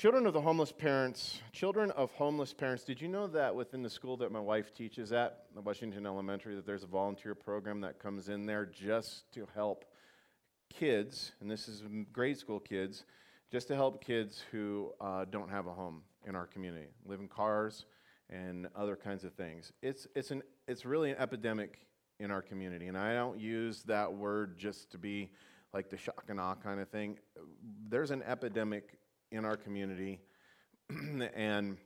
Children of the homeless parents, children of homeless parents, did you know that within the school that my wife teaches at, the Washington Elementary, that there's a volunteer program that comes in there just to help kids, and this is grade school kids, just to help kids who uh, don't have a home in our community, live in cars and other kinds of things. It's, it's, an, it's really an epidemic in our community, and I don't use that word just to be like the shock and awe kind of thing. There's an epidemic in our community, and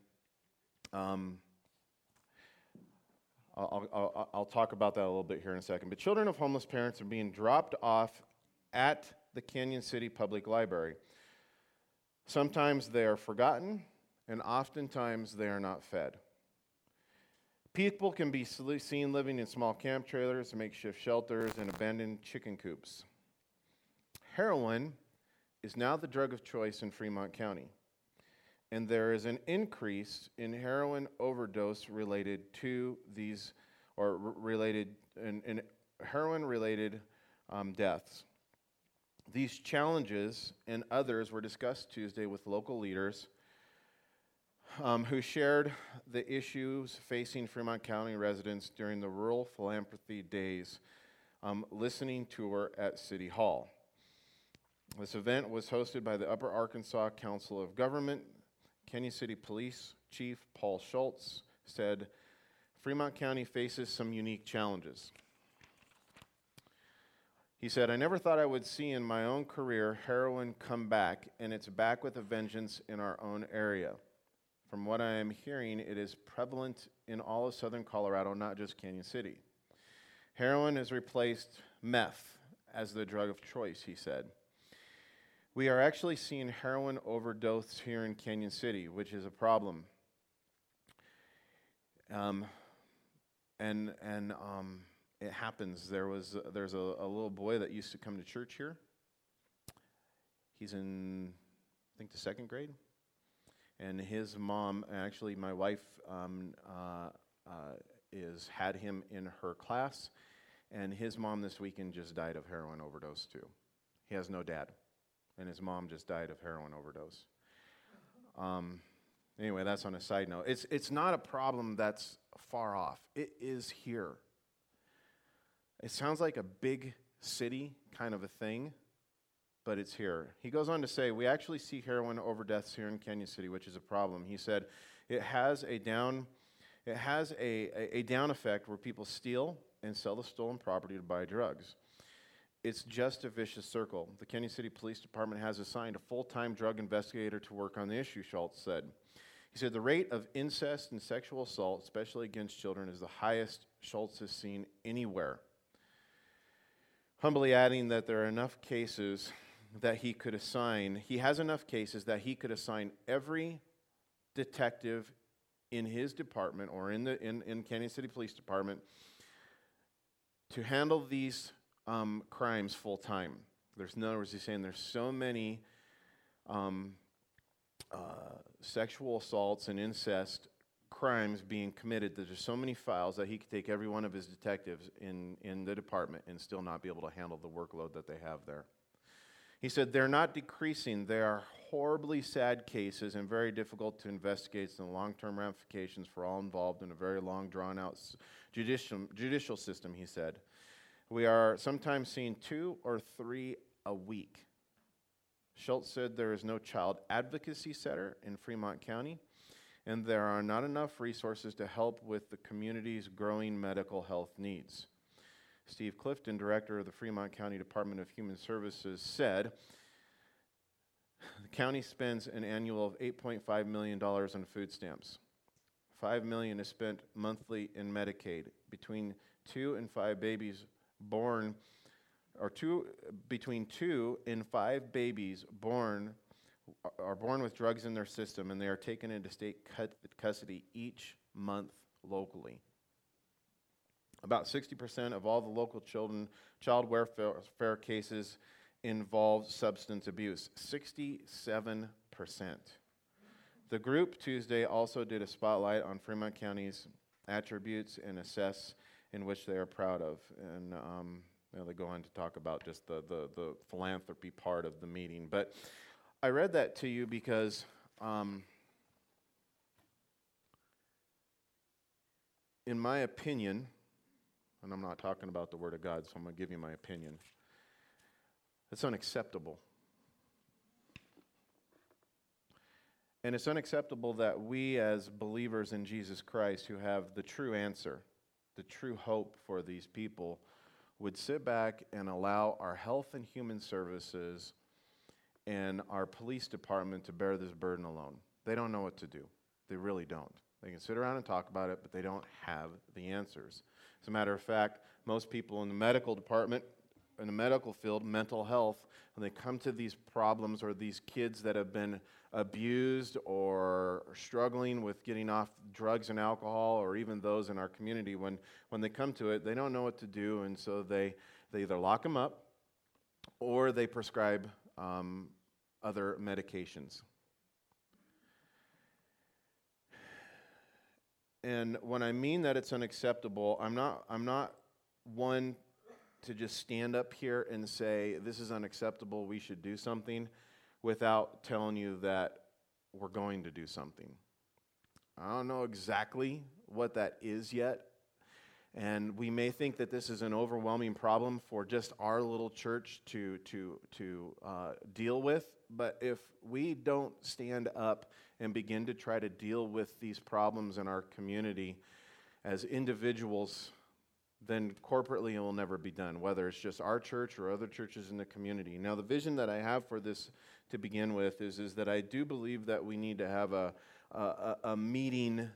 um, I'll, I'll, I'll, talk about that a little bit here in a second. But children of homeless parents are being dropped off at the Cañon City Public Library. Sometimes they are forgotten, and oftentimes they are not fed. People can be seen living in small camp trailers, makeshift shelters, and abandoned chicken coops. Heroin is now the drug of choice in Fremont County. And there is an increase in heroin overdose related to these, or related, in, in heroin related um, deaths. These challenges and others were discussed Tuesday with local leaders um, who shared the issues facing Fremont County residents during the Rural Philanthropy Days um, listening tour at City Hall. This event was hosted by the Upper Arkansas Council of Government. Cañon City Police Chief Paul Schultz said Fremont County faces some unique challenges. He said, I never thought I would see in my own career heroin come back, and it's back with a vengeance in our own area. From what I am hearing, it is prevalent in all of southern Colorado, not just Cañon City. Heroin has replaced meth as the drug of choice, he said. We are actually seeing heroin overdose here in Cañon City, which is a problem. Um, and and um, it happens. There was there's a, a, little boy that used to come to church here. He's in, I think, the second grade, and his mom, actually, my wife, um, uh, uh, is had him in her class, and his mom this weekend just died of heroin overdose too. He has no dad and his mom just died of heroin overdose. Um, anyway, that's on a side note. It's, it's not a problem that's far off, it is here. It sounds like a big city kind of a thing, but it's here. He goes on to say, We actually see heroin overdoses here in Cañon City, which is a problem. He said, It has a down. It has a, a, a down effect where people steal and sell the stolen property to buy drugs. It's just a vicious circle. The Cañon City Police Department has assigned a full time drug investigator to work on the issue, Schultz said. He said the rate of incest and sexual assault, especially against children, is the highest Schultz has seen anywhere. Humbly adding that there are enough cases that he could assign, he has enough cases that he could assign every detective in his department or in the in, in Cañon City Police Department to handle these um, crimes full time. There's, in other words, he's saying there's so many um, uh, sexual assaults and incest crimes being committed that there's so many files that he could take every one of his detectives in, in the department and still not be able to handle the workload that they have there. He said they're not decreasing. They are horribly sad cases and very difficult to investigate and long term ramifications for all involved in a very long, drawn out judicial, judicial system, he said. We are sometimes seeing two or three a week. Schultz said there is no child advocacy center in Fremont County, and there are not enough resources to help with the community's growing medical health needs. Steve Clifton, director of the Fremont County Department of Human Services, said the county spends an annual of $8.5 million on food stamps. 5 million is spent monthly in Medicaid. Between two and five babies born, or two, between two and five babies born are born with drugs in their system and they are taken into state custody each month locally. About 60% of all the local children, child welfare cases involve substance abuse. 67%. The group Tuesday also did a spotlight on Fremont County's attributes and assess in which they are proud of. And um, you know, they go on to talk about just the, the, the philanthropy part of the meeting. But I read that to you because um, in my opinion, and I'm not talking about the Word of God, so I'm going to give you my opinion, it's unacceptable. And it's unacceptable that we, as believers in Jesus Christ, who have the true answer, the true hope for these people, would sit back and allow our health and human services and our police department to bear this burden alone. They don't know what to do. They really don't. They can sit around and talk about it, but they don't have the answers. As a matter of fact, most people in the medical department in the medical field, mental health, when they come to these problems or these kids that have been abused or struggling with getting off drugs and alcohol, or even those in our community, when, when they come to it, they don't know what to do, and so they, they either lock them up or they prescribe um, other medications. And when I mean that it's unacceptable, I'm not, I'm not one to just stand up here and say, this is unacceptable, we should do something, without telling you that we're going to do something. I don't know exactly what that is yet. And we may think that this is an overwhelming problem for just our little church to, to, to uh, deal with. But if we don't stand up and begin to try to deal with these problems in our community as individuals, then corporately it will never be done, whether it's just our church or other churches in the community. Now, the vision that I have for this to begin with is, is that I do believe that we need to have a, a, a meeting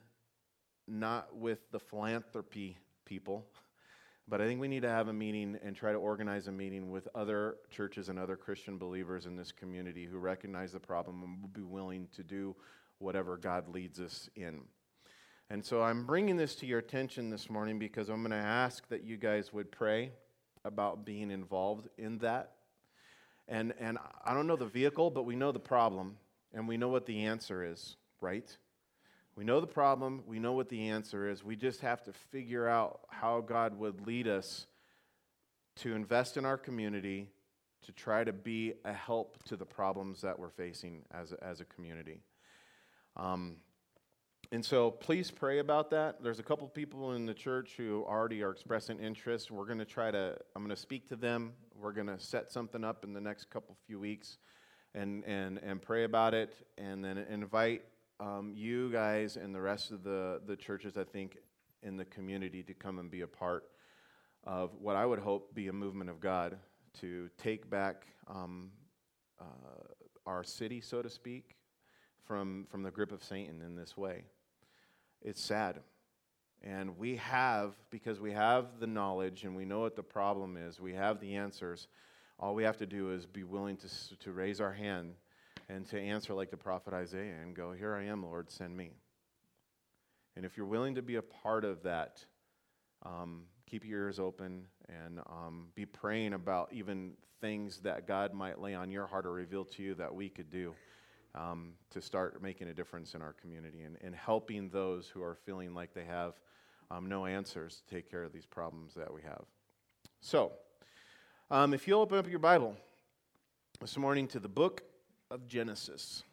not with the philanthropy people, but I think we need to have a meeting and try to organize a meeting with other churches and other Christian believers in this community who recognize the problem and will be willing to do whatever God leads us in. And so I'm bringing this to your attention this morning because I'm going to ask that you guys would pray about being involved in that. And, and I don't know the vehicle, but we know the problem and we know what the answer is, right? We know the problem, we know what the answer is. We just have to figure out how God would lead us to invest in our community to try to be a help to the problems that we're facing as a, as a community. Um, and so please pray about that. There's a couple people in the church who already are expressing interest. We're going to try to, I'm going to speak to them. We're going to set something up in the next couple few weeks and, and, and pray about it and then invite um, you guys and the rest of the, the churches, I think, in the community to come and be a part of what I would hope be a movement of God to take back um, uh, our city, so to speak, from, from the grip of Satan in this way. It's sad. And we have, because we have the knowledge and we know what the problem is, we have the answers. All we have to do is be willing to, to raise our hand and to answer like the prophet Isaiah and go, Here I am, Lord, send me. And if you're willing to be a part of that, um, keep your ears open and um, be praying about even things that God might lay on your heart or reveal to you that we could do um, to start making a difference in our community and, and helping those who are feeling like they have um, no answers to take care of these problems that we have. So, um, if you'll open up your Bible this morning to the book of Genesis.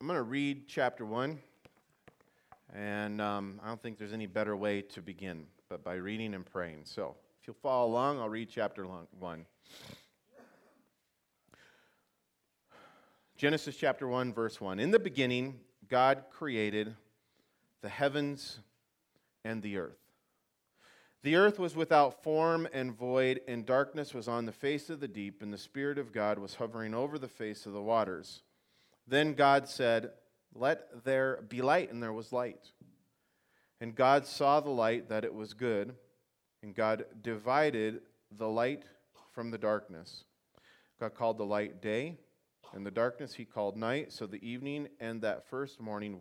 I'm going to read chapter 1, and um, I don't think there's any better way to begin but by reading and praying. So if you'll follow along, I'll read chapter 1. Genesis chapter 1, verse 1. In the beginning, God created the heavens and the earth. The earth was without form and void, and darkness was on the face of the deep, and the Spirit of God was hovering over the face of the waters. Then God said, Let there be light, and there was light. And God saw the light that it was good, and God divided the light from the darkness. God called the light day, and the darkness he called night. So the evening and that first morning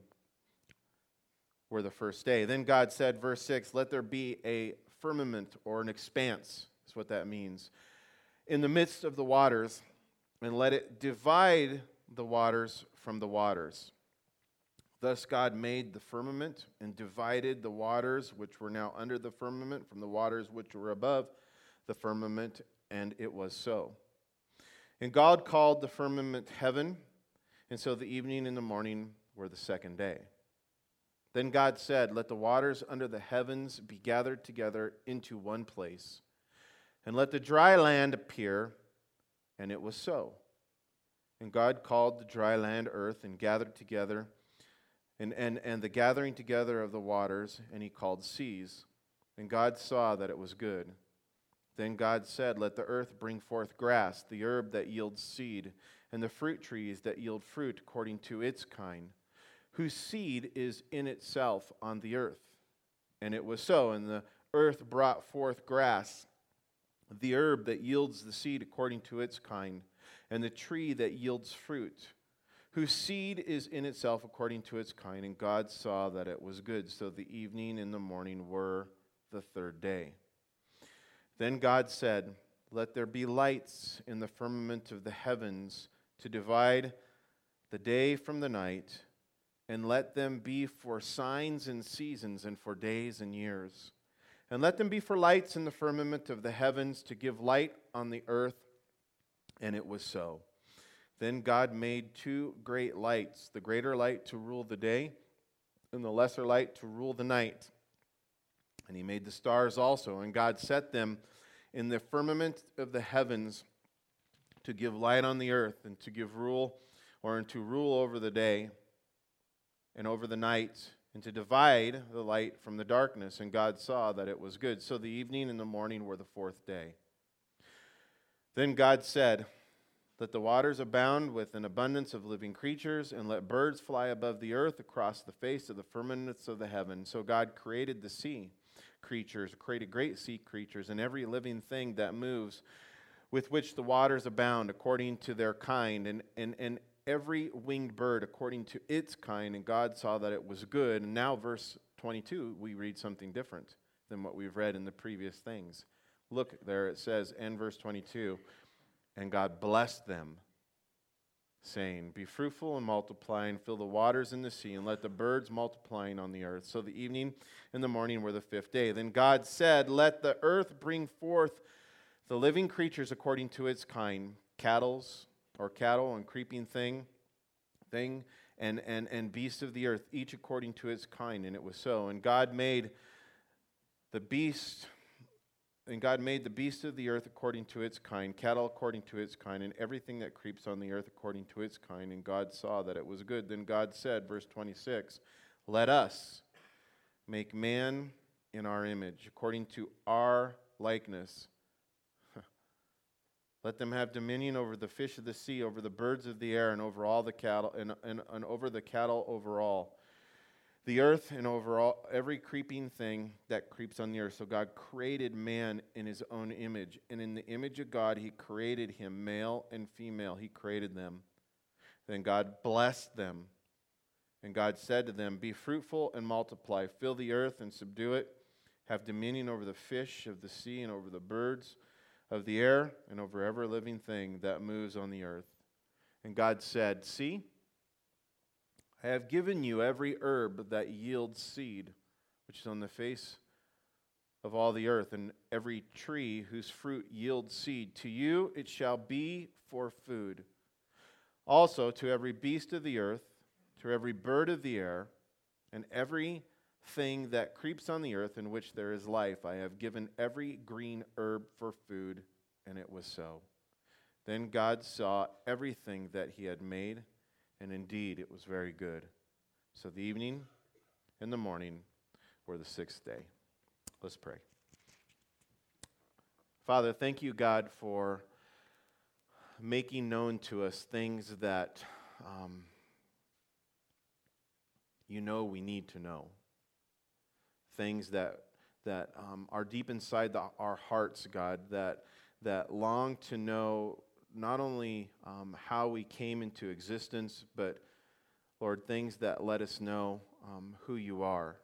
were the first day. Then God said, verse 6, Let there be a firmament or an expanse, is what that means, in the midst of the waters, and let it divide the waters from the waters. Thus God made the firmament and divided the waters which were now under the firmament from the waters which were above. the firmament, and it was so. And God called the firmament heaven, and so the evening and the morning were the second day. Then God said, Let the waters under the heavens be gathered together into one place, and let the dry land appear. And it was so. And God called the dry land earth and gathered together, and, and, and the gathering together of the waters, and he called seas. And God saw that it was good. Then God said, Let the earth bring forth grass, the herb that yields seed, and the fruit trees that yield fruit according to its kind, whose seed is in itself on the earth. And it was so. And the earth brought forth grass, the herb that yields the seed according to its kind, and the tree that yields fruit, whose seed is in itself according to its kind. And God saw that it was good. So the evening and the morning were the third day. Then God said, Let there be lights in the firmament of the heavens to divide the day from the night, and let them be for signs and seasons and for days and years. And let them be for lights in the firmament of the heavens to give light on the earth. And it was so. Then God made two great lights the greater light to rule the day, and the lesser light to rule the night. And he made the stars also, and God set them in the firmament of the heavens to give light on the earth and to give rule or to rule over the day and over the night and to divide the light from the darkness. And God saw that it was good. So the evening and the morning were the fourth day. Then God said, Let the waters abound with an abundance of living creatures, and let birds fly above the earth across the face of the firmaments of the heaven. So God created the sea creatures, created great sea creatures, and every living thing that moves, with which the waters abound according to their kind, and, and, and every winged bird according to its kind. And God saw that it was good. And now, verse 22, we read something different than what we've read in the previous things. Look there, it says, in verse 22, and God blessed them saying, Be fruitful and multiply, and fill the waters in the sea, and let the birds multiplying on the earth. So the evening and the morning were the fifth day. Then God said, Let the earth bring forth the living creatures according to its kind, cattle's or cattle and creeping thing, thing, and, and, and beasts of the earth, each according to its kind. And it was so. And God made the beast and God made the beasts of the earth according to its kind, cattle according to its kind, and everything that creeps on the earth according to its kind. And God saw that it was good. Then God said, verse 26, Let us make man in our image, according to our likeness. Let them have dominion over the fish of the sea, over the birds of the air, and over all the cattle, and, and, and over the cattle over all the earth and over all, every creeping thing that creeps on the earth. So God created man in his own image. And in the image of God, he created him, male and female. He created them. Then God blessed them. And God said to them, Be fruitful and multiply, fill the earth and subdue it, have dominion over the fish of the sea and over the birds of the air and over every living thing that moves on the earth. And God said, See, I have given you every herb that yields seed, which is on the face of all the earth, and every tree whose fruit yields seed. To you it shall be for food. Also, to every beast of the earth, to every bird of the air, and every thing that creeps on the earth in which there is life, I have given every green herb for food, and it was so. Then God saw everything that he had made and indeed it was very good. So the evening and the morning were the sixth day. Let's pray. Father, thank you, God, for making known to us things that um, you know we need to know. Things that, that um, are deep inside the, our hearts, God, that, that long to know not only um, how we came into existence, but, Lord, things that let us know um, who you are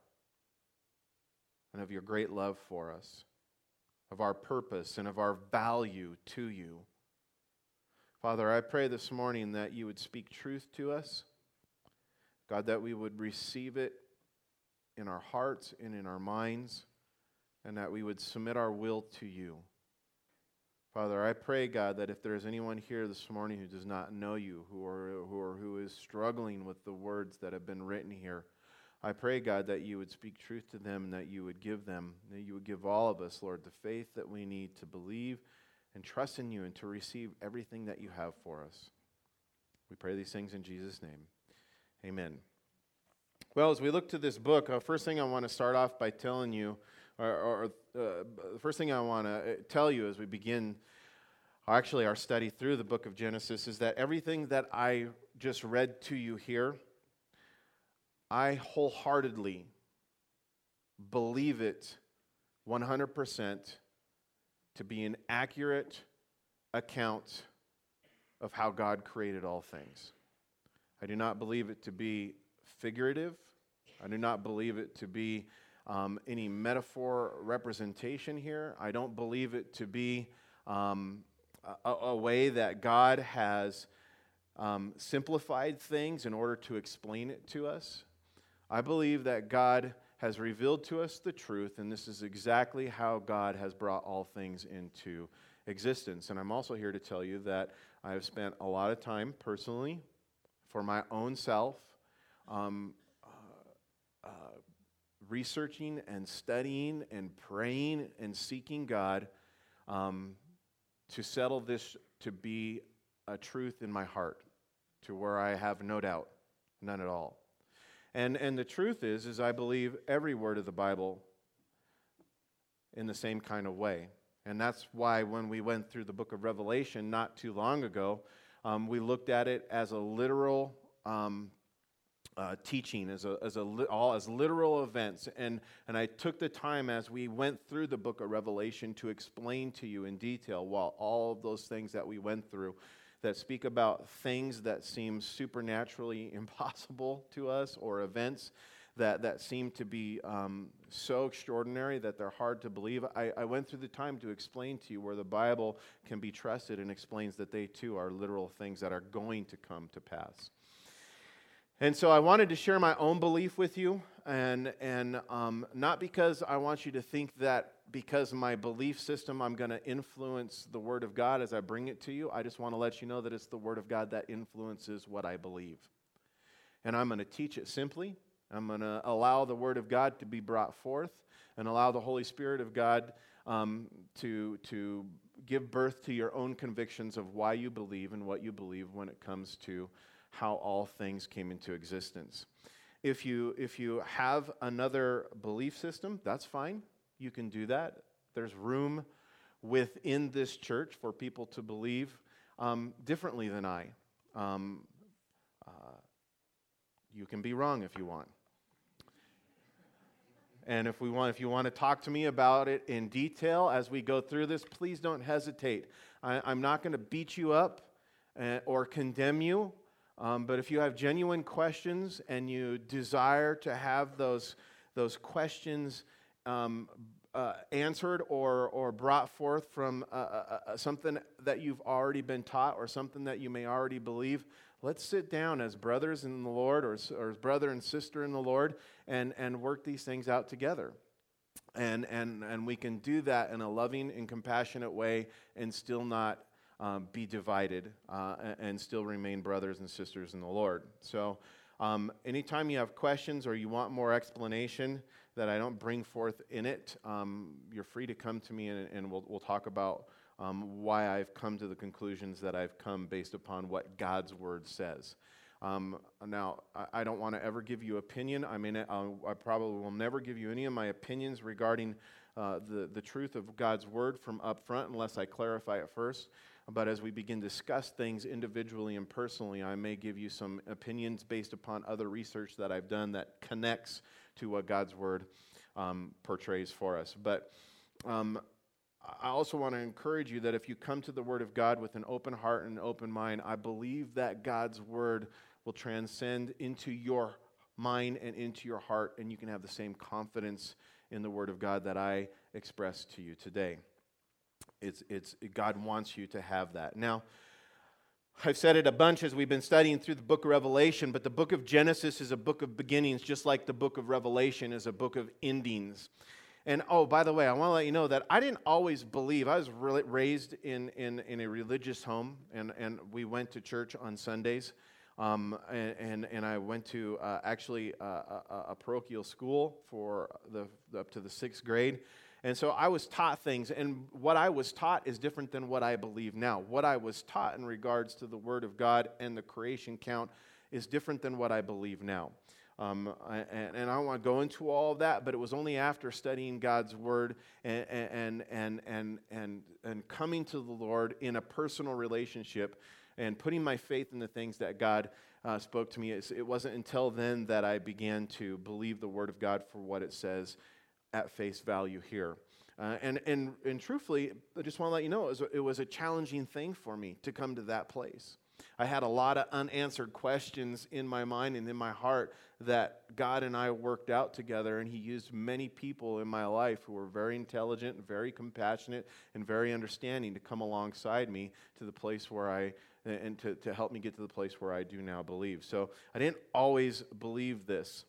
and of your great love for us, of our purpose and of our value to you. Father, I pray this morning that you would speak truth to us. God, that we would receive it in our hearts and in our minds, and that we would submit our will to you. Father, I pray, God, that if there is anyone here this morning who does not know you, who, are, who, who is struggling with the words that have been written here, I pray, God, that you would speak truth to them and that you would give them, that you would give all of us, Lord, the faith that we need to believe and trust in you and to receive everything that you have for us. We pray these things in Jesus' name. Amen. Well, as we look to this book, uh, first thing I want to start off by telling you, or, or uh, the first thing I want to uh, tell you as we begin, actually, our study through the book of Genesis, is that everything that I just read to you here, I wholeheartedly believe it 100% to be an accurate account of how God created all things. I do not believe it to be figurative. I do not believe it to be um, any metaphor representation here. I don't believe it to be um, a, a, way that God has um, simplified things in order to explain it to us. I believe that God has revealed to us the truth, and this is exactly how God has brought all things into existence. And I'm also here to tell you that I have spent a lot of time personally for my own self um, uh, uh, researching and studying and praying and seeking God um, to settle this to be a truth in my heart, to where I have no doubt, none at all. And, and the truth is, is I believe every word of the Bible in the same kind of way. And that's why when we went through the book of Revelation not too long ago, um, we looked at it as a literal um, uh, teaching, as, a, as, a, all as literal events. And, and I took the time as we went through the book of Revelation to explain to you in detail while all of those things that we went through that speak about things that seem supernaturally impossible to us or events that, that seem to be um, so extraordinary that they're hard to believe. I, I went through the time to explain to you where the Bible can be trusted and explains that they too are literal things that are going to come to pass. And so I wanted to share my own belief with you, and, and um, not because I want you to think that because my belief system, I'm going to influence the Word of God as I bring it to you. I just want to let you know that it's the Word of God that influences what I believe. And I'm going to teach it simply. I'm going to allow the Word of God to be brought forth and allow the Holy Spirit of God um, to, to give birth to your own convictions of why you believe and what you believe when it comes to how all things came into existence. If you, if you have another belief system, that's fine. You can do that. There's room within this church for people to believe um, differently than I. Um, uh, you can be wrong if you want. And if we want, if you want to talk to me about it in detail as we go through this, please don't hesitate. I, am not going to beat you up uh, or condemn you, um, but if you have genuine questions and you desire to have those those questions um, uh, answered or, or brought forth from uh, uh, uh, something that you've already been taught or something that you may already believe, let's sit down as brothers in the Lord or, or as brother and sister in the Lord and, and work these things out together. And, and, and we can do that in a loving and compassionate way and still not um, be divided uh, and still remain brothers and sisters in the Lord. So, um, anytime you have questions or you want more explanation, that I don't bring forth in it, um, you're free to come to me and, and we'll, we'll talk about um, why I've come to the conclusions that I've come based upon what God's word says. Um, now, I, I don't want to ever give you opinion. I mean, I, I, probably will never give you any of my opinions regarding uh, the, the truth of God's word from up front unless I clarify it first. But as we begin to discuss things individually and personally, I may give you some opinions based upon other research that I've done that connects to what God's word um, portrays for us. But um, I also want to encourage you that if you come to the word of God with an open heart and an open mind, I believe that God's word will transcend into your mind and into your heart, and you can have the same confidence in the word of God that I express to you today. It's, it's, God wants you to have that. Now, I've said it a bunch as we've been studying through the book of Revelation, but the book of Genesis is a book of beginnings, just like the book of Revelation is a book of endings. and oh, by the way, I want to let you know that I didn't always believe. I was really raised in, in, in a religious home, and, and we went to church on Sundays. Um, and, and, and, I went to uh, actually uh, a, a, parochial school for the, up to the sixth grade. And so I was taught things, and what I was taught is different than what I believe now. What I was taught in regards to the Word of God and the creation count is different than what I believe now. Um, and, and, I don't want to go into all of that, but it was only after studying God's Word and, and, and, and, and, and coming to the Lord in a personal relationship and putting my faith in the things that God uh, spoke to me. It wasn't until then that I began to believe the Word of God for what it says at face value here. Uh, and, and, and truthfully, I just want to let you know it was, it was a challenging thing for me to come to that place. I had a lot of unanswered questions in my mind and in my heart that God and I worked out together, and He used many people in my life who were very intelligent, and very compassionate, and very understanding to come alongside me to the place where I and to, to help me get to the place where I do now believe. So I didn't always believe this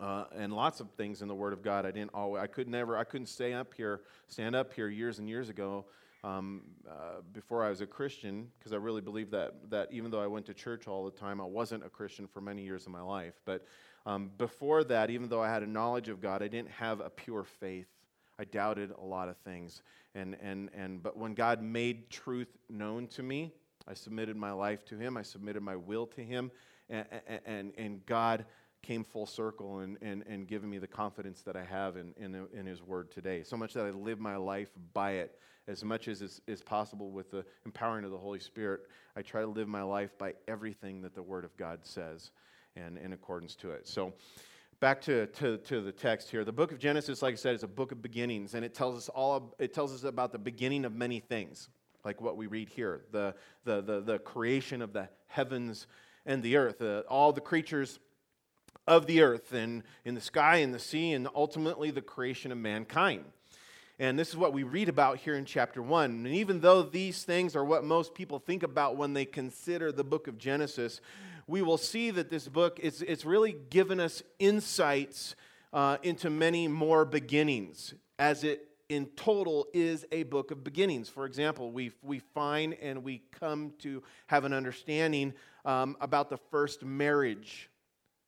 uh, and lots of things in the Word of God. I didn't always, I could never, I couldn't stay up here, stand up here years and years ago um, uh, before I was a Christian, because I really believe that that even though I went to church all the time, I wasn't a Christian for many years of my life. But um, before that, even though I had a knowledge of God, I didn't have a pure faith. I doubted a lot of things, and and and but when God made truth known to me, I submitted my life to Him. I submitted my will to Him, and and, and God came full circle and, and, and given me the confidence that I have in, in, in His Word today. So much that I live my life by it as much as is, is possible with the empowering of the Holy Spirit. I try to live my life by everything that the Word of God says and in accordance to it. So, back to, to, to the text here. The book of Genesis, like I said, is a book of beginnings, and it tells us all it tells us about the beginning of many things, like what we read here. The, the, the, the creation of the heavens and the earth, uh, all the creatures of the earth and in the sky and the sea, and ultimately the creation of mankind. And this is what we read about here in chapter 1. And even though these things are what most people think about when they consider the book of Genesis, we will see that this book is it's really given us insights uh, into many more beginnings, as it in total is a book of beginnings. For example, we, we find and we come to have an understanding um, about the first marriage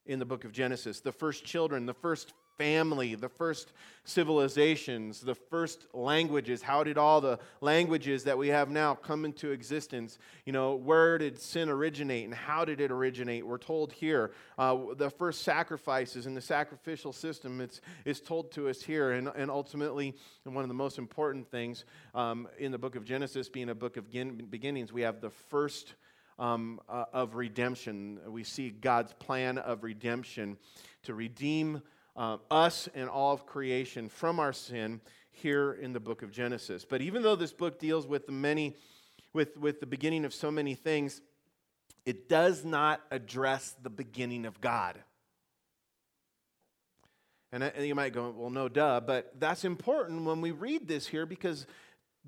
in the book of Genesis, the first children, the first family, the first civilizations, the first languages. How did all the languages that we have now come into existence? You know, where did sin originate and how did it originate? We're told here. Uh, the first sacrifices and the sacrificial system it's, is told to us here. And, and ultimately, one of the most important things um, in the book of Genesis, being a book of beginnings, we have the first um, uh, of redemption. We see God's plan of redemption to redeem uh, us and all of creation from our sin here in the book of Genesis. But even though this book deals with the many, with, with the beginning of so many things, it does not address the beginning of God. And you might go, well, no, duh, but that's important when we read this here because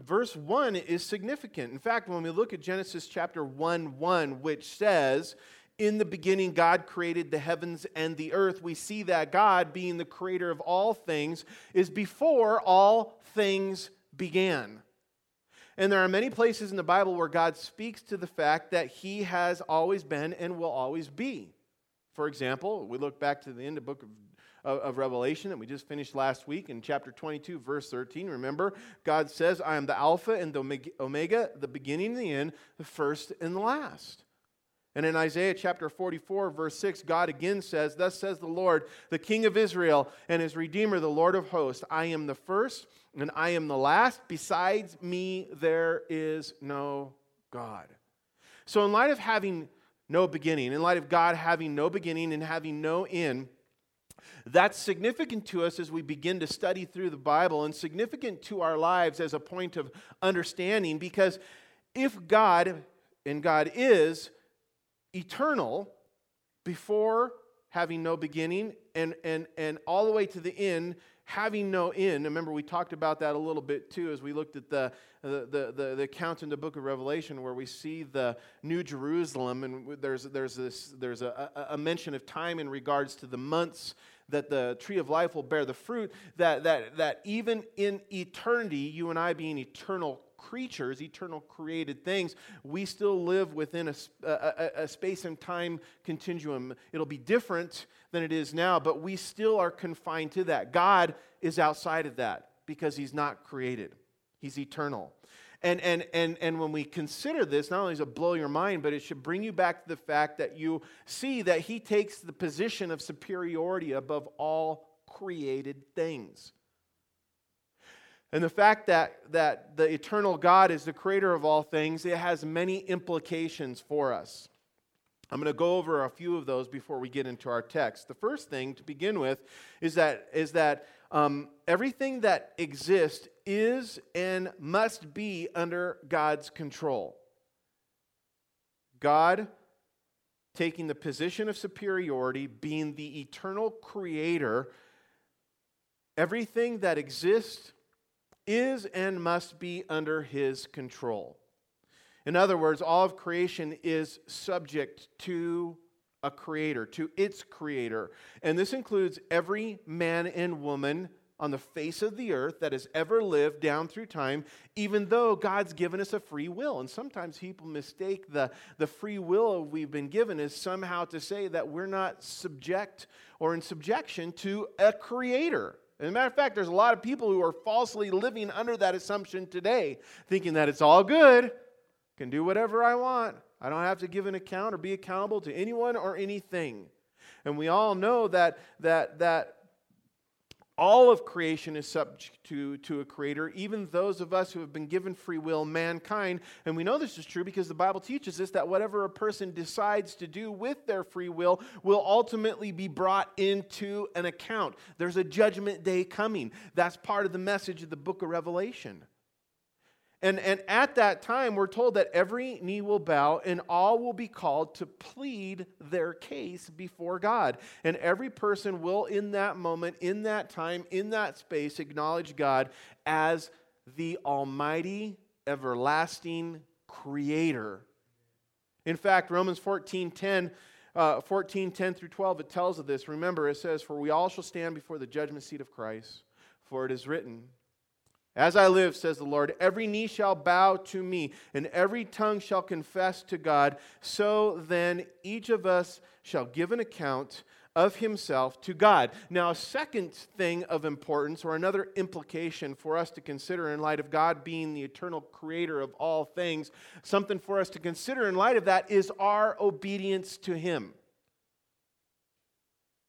verse 1 is significant. In fact, when we look at Genesis chapter 1 1, which says, In the beginning, God created the heavens and the earth, we see that God, being the creator of all things, is before all things began. And there are many places in the Bible where God speaks to the fact that He has always been and will always be. For example, we look back to the end of the book of of, of Revelation that we just finished last week in chapter 22, verse 13. Remember, God says, I am the Alpha and the Omega, the beginning and the end, the first and the last. And in Isaiah chapter 44, verse 6, God again says, Thus says the Lord, the King of Israel and his Redeemer, the Lord of hosts, I am the first and I am the last. Besides me, there is no God. So, in light of having no beginning, in light of God having no beginning and having no end, that's significant to us as we begin to study through the Bible and significant to our lives as a point of understanding because if God, and God is eternal before having no beginning and, and, and all the way to the end having no end. Remember we talked about that a little bit too as we looked at the, the, the, the, account in the book of revelation where we see the new jerusalem and there's, there's, this, there's a, a mention of time in regards to the months that the tree of life will bear the fruit, that, that, that even in eternity, you and I being eternal creatures, eternal created things, we still live within a, a, a, space and time continuum. It'll be different than it is now, but we still are confined to that. God is outside of that because He's not created, He's eternal. And, and, and, and when we consider this, not only does it blow your mind, but it should bring you back to the fact that you see that he takes the position of superiority above all created things. And the fact that, that the eternal God is the creator of all things, it has many implications for us. I'm going to go over a few of those before we get into our text. The first thing to begin with is that, is that um, everything that exists is and must be under God's control. God taking the position of superiority, being the eternal creator, everything that exists is and must be under his control. In other words, all of creation is subject to a creator, to its creator. And this includes every man and woman on the face of the earth that has ever lived down through time, even though God's given us a free will. And sometimes people mistake the, the free will we've been given as somehow to say that we're not subject or in subjection to a creator. As a matter of fact, there's a lot of people who are falsely living under that assumption today, thinking that it's all good, can do whatever I want. I don't have to give an account or be accountable to anyone or anything. And we all know that that that all of creation is subject to, to a creator, even those of us who have been given free will, mankind. And we know this is true because the Bible teaches us that whatever a person decides to do with their free will will ultimately be brought into an account. There's a judgment day coming. That's part of the message of the book of Revelation. And, and at that time, we're told that every knee will bow and all will be called to plead their case before God. And every person will, in that moment, in that time, in that space, acknowledge God as the Almighty, everlasting Creator. In fact, Romans 14 10. Uh, 14, 10 through 12, it tells of this. Remember, it says, For we all shall stand before the judgment seat of Christ. For it is written, as I live, says the Lord, every knee shall bow to me, and every tongue shall confess to God. So then each of us shall give an account of himself to God. Now, a second thing of importance, or another implication for us to consider in light of God being the eternal creator of all things, something for us to consider in light of that is our obedience to him.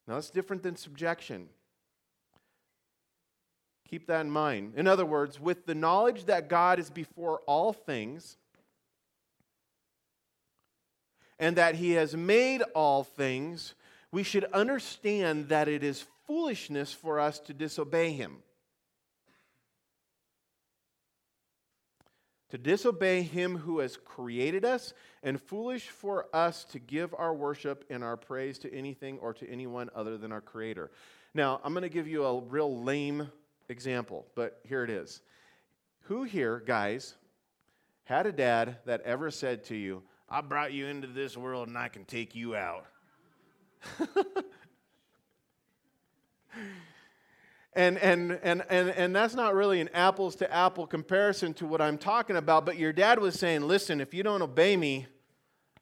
Now, that's different than subjection. Keep that in mind. In other words, with the knowledge that God is before all things and that He has made all things, we should understand that it is foolishness for us to disobey Him. To disobey Him who has created us, and foolish for us to give our worship and our praise to anything or to anyone other than our Creator. Now, I'm going to give you a real lame example, but here it is. Who here, guys, had a dad that ever said to you, I brought you into this world and I can take you out? and, and, and, and, and that's not really an apples to apple comparison to what I'm talking about, but your dad was saying, listen, if you don't obey me,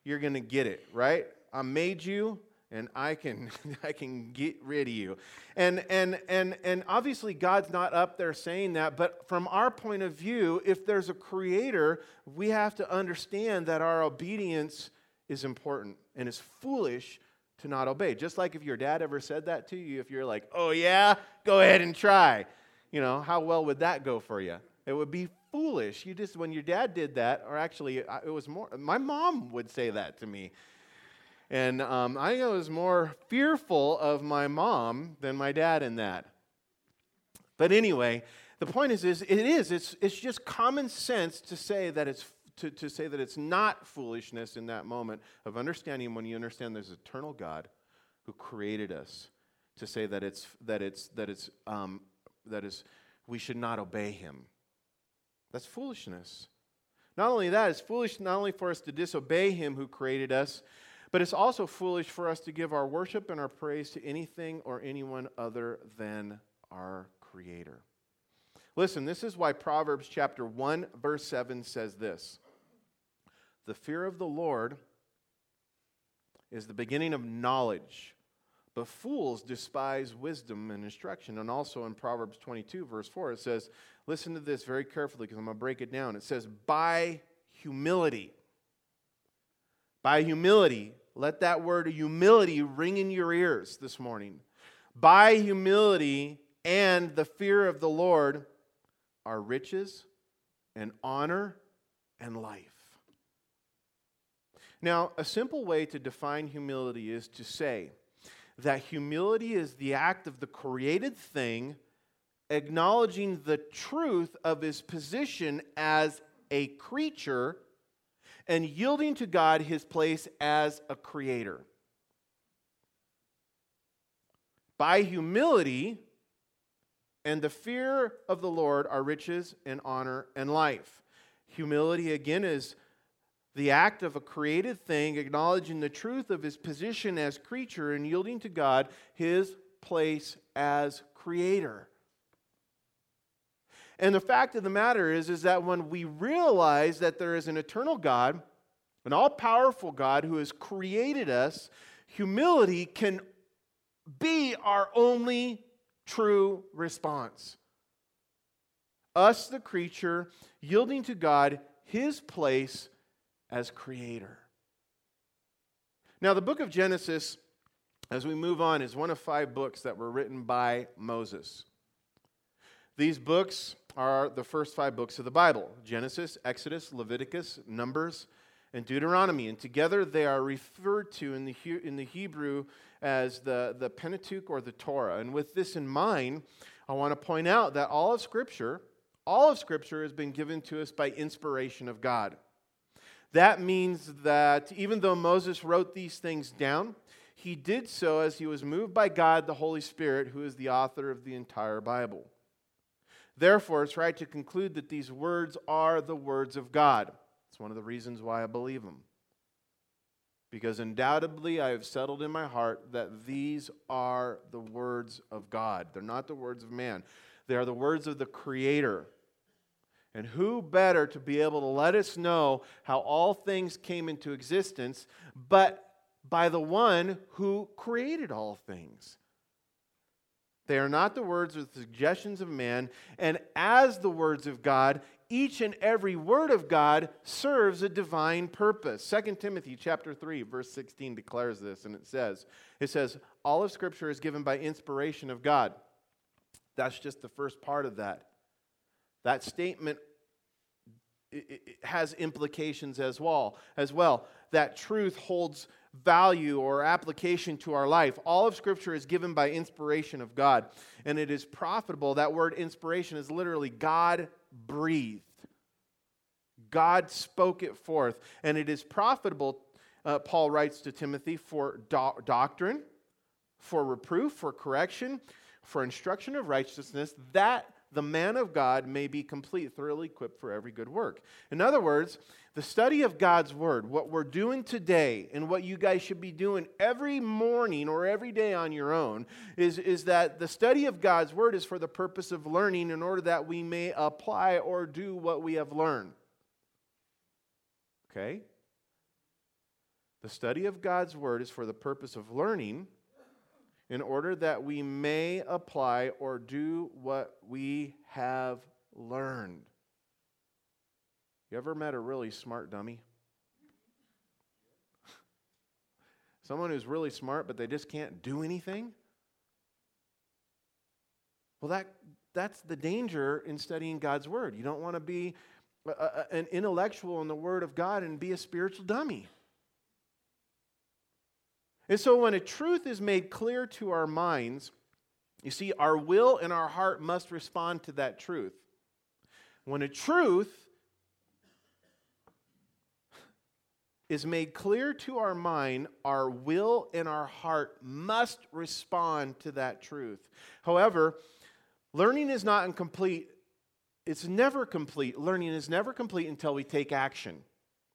you're going to get it, right? I made you, and I can I can get rid of you. And and and and obviously God's not up there saying that, but from our point of view, if there's a creator, we have to understand that our obedience is important and it's foolish to not obey. Just like if your dad ever said that to you, if you're like, "Oh yeah, go ahead and try." You know, how well would that go for you? It would be foolish. You just when your dad did that, or actually it was more my mom would say that to me and um, I was more fearful of my mom than my dad in that. But anyway, the point is, is it is. It's, it's just common sense to say that it's to, to say that it's not foolishness in that moment of understanding when you understand there's eternal God who created us. To say that it's that it's that it's um, that is we should not obey him. That's foolishness. Not only that, it's foolish not only for us to disobey him who created us, But it's also foolish for us to give our worship and our praise to anything or anyone other than our Creator. Listen, this is why Proverbs chapter 1, verse 7 says this The fear of the Lord is the beginning of knowledge, but fools despise wisdom and instruction. And also in Proverbs 22, verse 4, it says, Listen to this very carefully because I'm going to break it down. It says, By humility. By humility. Let that word humility ring in your ears this morning. By humility and the fear of the Lord are riches and honor and life. Now, a simple way to define humility is to say that humility is the act of the created thing acknowledging the truth of his position as a creature and yielding to God his place as a creator. By humility and the fear of the Lord are riches and honor and life. Humility, again, is the act of a created thing acknowledging the truth of his position as creature and yielding to God his place as creator. And the fact of the matter is, is that when we realize that there is an eternal God, an all powerful God who has created us, humility can be our only true response. Us, the creature, yielding to God his place as creator. Now, the book of Genesis, as we move on, is one of five books that were written by Moses. These books are the first five books of the Bible Genesis, Exodus, Leviticus, Numbers, and Deuteronomy. And together they are referred to in the, in the Hebrew as the, the Pentateuch or the Torah. And with this in mind, I want to point out that all of Scripture, all of Scripture has been given to us by inspiration of God. That means that even though Moses wrote these things down, he did so as he was moved by God, the Holy Spirit, who is the author of the entire Bible. Therefore, it's right to conclude that these words are the words of God. It's one of the reasons why I believe them. Because undoubtedly, I have settled in my heart that these are the words of God. They're not the words of man, they are the words of the Creator. And who better to be able to let us know how all things came into existence but by the one who created all things? They are not the words or the suggestions of man. And as the words of God, each and every word of God serves a divine purpose. 2 Timothy chapter 3 verse 16 declares this and it says it says all of scripture is given by inspiration of God. That's just the first part of that. That statement has implications as well as well that truth holds value or application to our life. All of Scripture is given by inspiration of God, and it is profitable. That word inspiration is literally God breathed. God spoke it forth, and it is profitable, uh, Paul writes to Timothy, for do- doctrine, for reproof, for correction, for instruction of righteousness, that the man of God may be complete, thoroughly equipped for every good work. In other words, the study of God's Word, what we're doing today, and what you guys should be doing every morning or every day on your own, is, is that the study of God's Word is for the purpose of learning in order that we may apply or do what we have learned. Okay? The study of God's Word is for the purpose of learning in order that we may apply or do what we have learned. You ever met a really smart dummy? Someone who's really smart, but they just can't do anything? Well, that, that's the danger in studying God's Word. You don't want to be a, a, an intellectual in the Word of God and be a spiritual dummy. And so, when a truth is made clear to our minds, you see, our will and our heart must respond to that truth. When a truth is made clear to our mind, our will and our heart must respond to that truth. However, learning is not incomplete. It's never complete. Learning is never complete until we take action,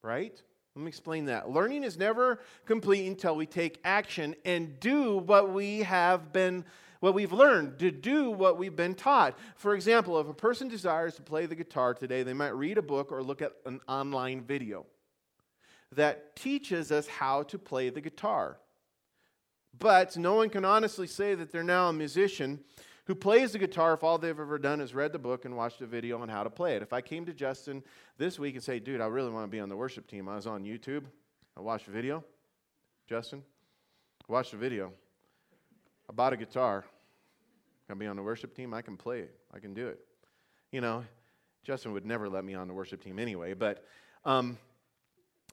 right? Let me explain that. Learning is never complete until we take action and do what we have been what we've learned, to do what we've been taught. For example, if a person desires to play the guitar today, they might read a book or look at an online video that teaches us how to play the guitar. But no one can honestly say that they're now a musician who plays the guitar if all they've ever done is read the book and watched a video on how to play it. If I came to Justin this week and say, dude, I really want to be on the worship team, I was on YouTube, I watched a video. Justin, I watched a video. I bought a guitar. Can I be on the worship team? I can play it. I can do it. You know, Justin would never let me on the worship team anyway, but um,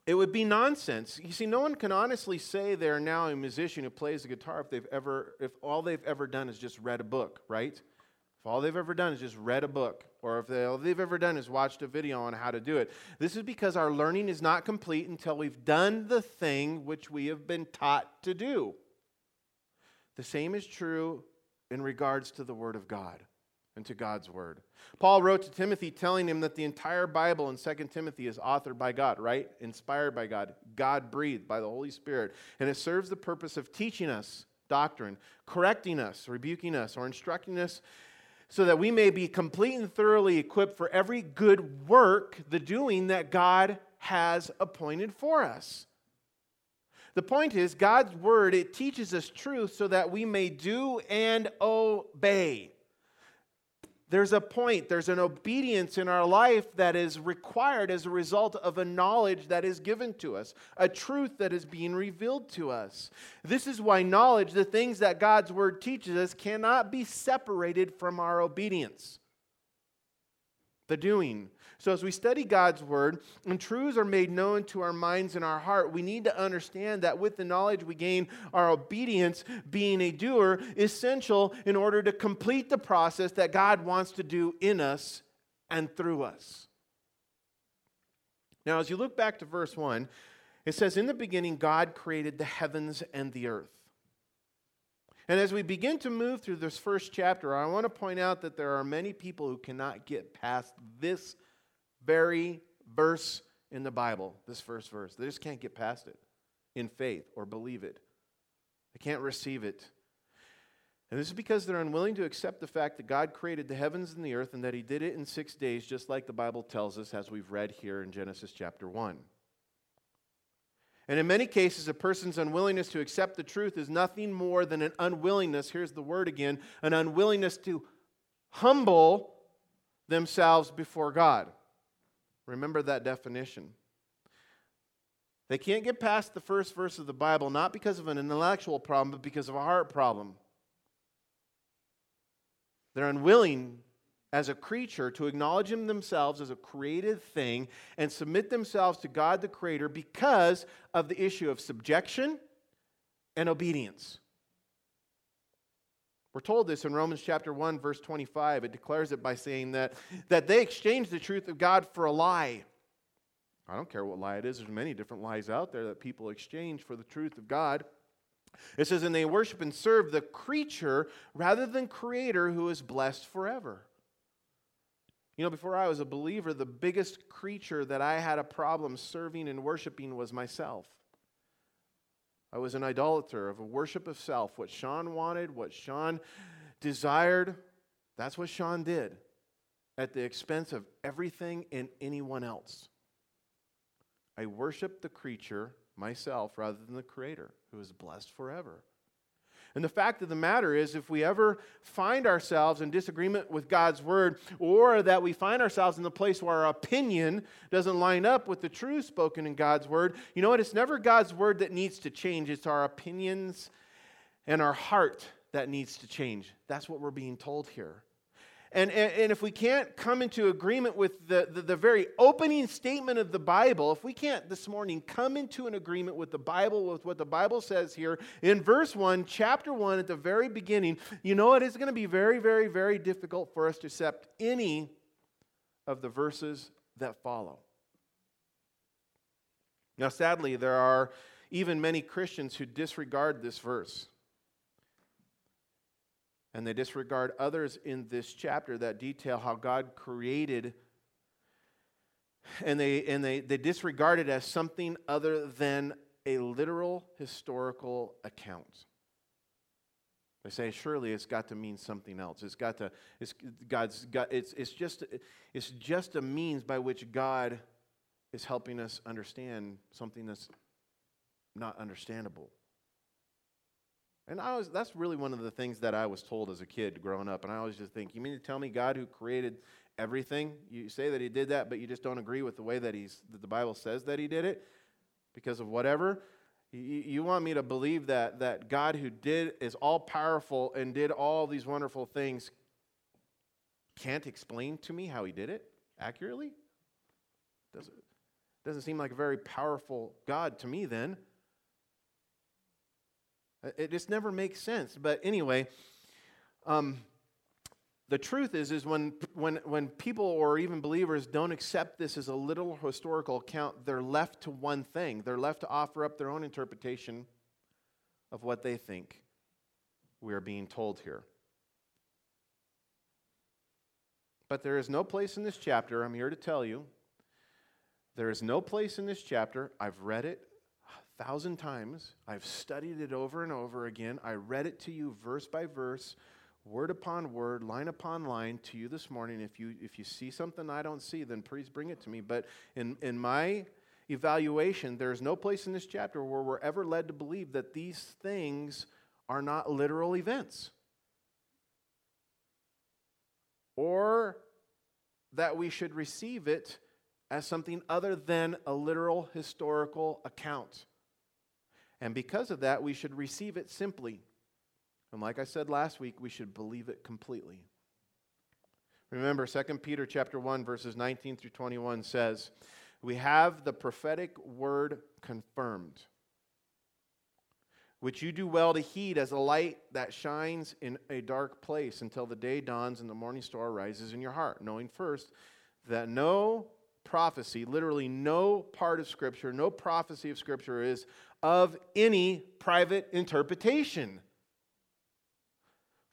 it would be nonsense. You see, no one can honestly say they're now a musician who plays the guitar if they've ever, if all they've ever done is just read a book, right? If all they've ever done is just read a book, or if they, all they've ever done is watched a video on how to do it. This is because our learning is not complete until we've done the thing which we have been taught to do. The same is true in regards to the Word of God and to God's Word. Paul wrote to Timothy telling him that the entire Bible in 2 Timothy is authored by God, right? Inspired by God, God breathed by the Holy Spirit. And it serves the purpose of teaching us doctrine, correcting us, rebuking us, or instructing us so that we may be complete and thoroughly equipped for every good work, the doing that God has appointed for us. The point is, God's word, it teaches us truth so that we may do and obey. There's a point, there's an obedience in our life that is required as a result of a knowledge that is given to us, a truth that is being revealed to us. This is why knowledge, the things that God's word teaches us, cannot be separated from our obedience. The doing. So, as we study God's word and truths are made known to our minds and our heart, we need to understand that with the knowledge we gain, our obedience, being a doer, is essential in order to complete the process that God wants to do in us and through us. Now, as you look back to verse 1, it says, In the beginning, God created the heavens and the earth. And as we begin to move through this first chapter, I want to point out that there are many people who cannot get past this very verse in the Bible, this first verse. They just can't get past it in faith or believe it. They can't receive it. And this is because they're unwilling to accept the fact that God created the heavens and the earth and that He did it in six days, just like the Bible tells us, as we've read here in Genesis chapter 1. And in many cases, a person's unwillingness to accept the truth is nothing more than an unwillingness, here's the word again, an unwillingness to humble themselves before God. Remember that definition. They can't get past the first verse of the Bible, not because of an intellectual problem, but because of a heart problem. They're unwilling as a creature to acknowledge themselves as a created thing and submit themselves to God the Creator because of the issue of subjection and obedience. We're told this in Romans chapter 1 verse 25. It declares it by saying that that they exchanged the truth of God for a lie. I don't care what lie it is. There's many different lies out there that people exchange for the truth of God. It says, and they worship and serve the creature rather than creator who is blessed forever. You know, before I was a believer, the biggest creature that I had a problem serving and worshiping was myself. I was an idolater of a worship of self. What Sean wanted, what Sean desired, that's what Sean did at the expense of everything and anyone else. I worshiped the creature, myself, rather than the creator, who is blessed forever. And the fact of the matter is, if we ever find ourselves in disagreement with God's word, or that we find ourselves in the place where our opinion doesn't line up with the truth spoken in God's word, you know what? It's never God's word that needs to change, it's our opinions and our heart that needs to change. That's what we're being told here. And, and, and, if we can't come into agreement with the, the, the, very opening statement of the Bible, if we can't this morning come into an agreement with the Bible, with what the Bible says here in verse 1, chapter 1, at the very beginning, you know it is going to be very, very, very difficult for us to accept any of the verses that follow. Now, sadly, there are even many Christians who disregard this verse and they disregard others in this chapter that detail how God created and they, and they, they disregard it as something other than a literal historical account. They say, surely it's got to mean something else. It's got to, it's, God's got, it's, it's, just, it's just a means by which God is helping us understand something that's not understandable. And I was, that's really one of the things that I was told as a kid growing up. And I always just think, you mean to tell me God who created everything, you say that he did that, but you just don't agree with the way that, he's, that the Bible says that he did it because of whatever? You, you want me to believe that, that God who did, is all powerful and did all these wonderful things can't explain to me how he did it accurately? Doesn't, doesn't seem like a very powerful God to me then. It just never makes sense. But anyway, um, the truth is, is when, when, when people or even believers don't accept this as a literal historical account, they're left to one thing. They're left to offer up their own interpretation of what they think we are being told here. But there is no place in this chapter, I'm here to tell you, there is no place in this chapter, I've read it thousand times. I've studied it over and over again. I read it to you verse by verse, word upon word, line upon line to you this morning. If you if you see something I don't see, then please bring it to me. But in, in my evaluation, there's no place in this chapter where we're ever led to believe that these things are not literal events. Or that we should receive it as something other than a literal historical account. And because of that, we should receive it simply. And like I said last week, we should believe it completely. Remember 2 Peter chapter 1 verses 19 through 21 says, "We have the prophetic word confirmed, which you do well to heed as a light that shines in a dark place until the day dawns and the morning star rises in your heart, knowing first that no prophecy, literally no part of Scripture, no prophecy of Scripture is of any private interpretation.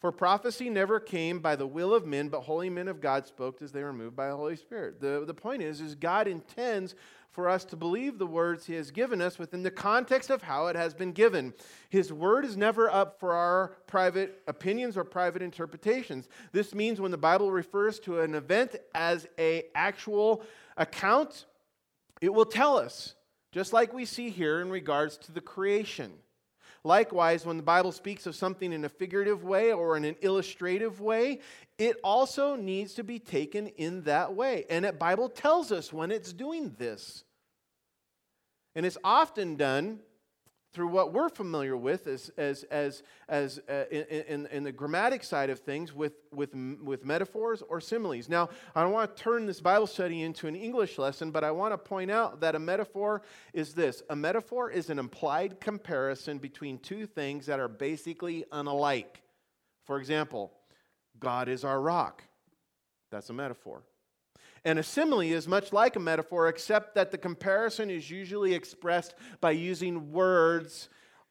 For prophecy never came by the will of men, but holy men of God spoke as they were moved by the Holy Spirit. The, the point is, is God intends for us to believe the words He has given us within the context of how it has been given. His word is never up for our private opinions or private interpretations. This means when the Bible refers to an event as a actual account, it will tell us just like we see here in regards to the creation. Likewise, when the Bible speaks of something in a figurative way or in an illustrative way, it also needs to be taken in that way. And the Bible tells us when it's doing this. And it's often done through what we're familiar with as, as, as, as uh, in, in, the grammatic side of things with, with, with metaphors or similes. Now, I don't want to turn this Bible study into an English lesson, but I want to point out that a metaphor is this a metaphor is an implied comparison between two things that are basically unlike. For example, God is our rock. That's a metaphor. And a simile is much like a metaphor, except that the comparison is usually expressed by using words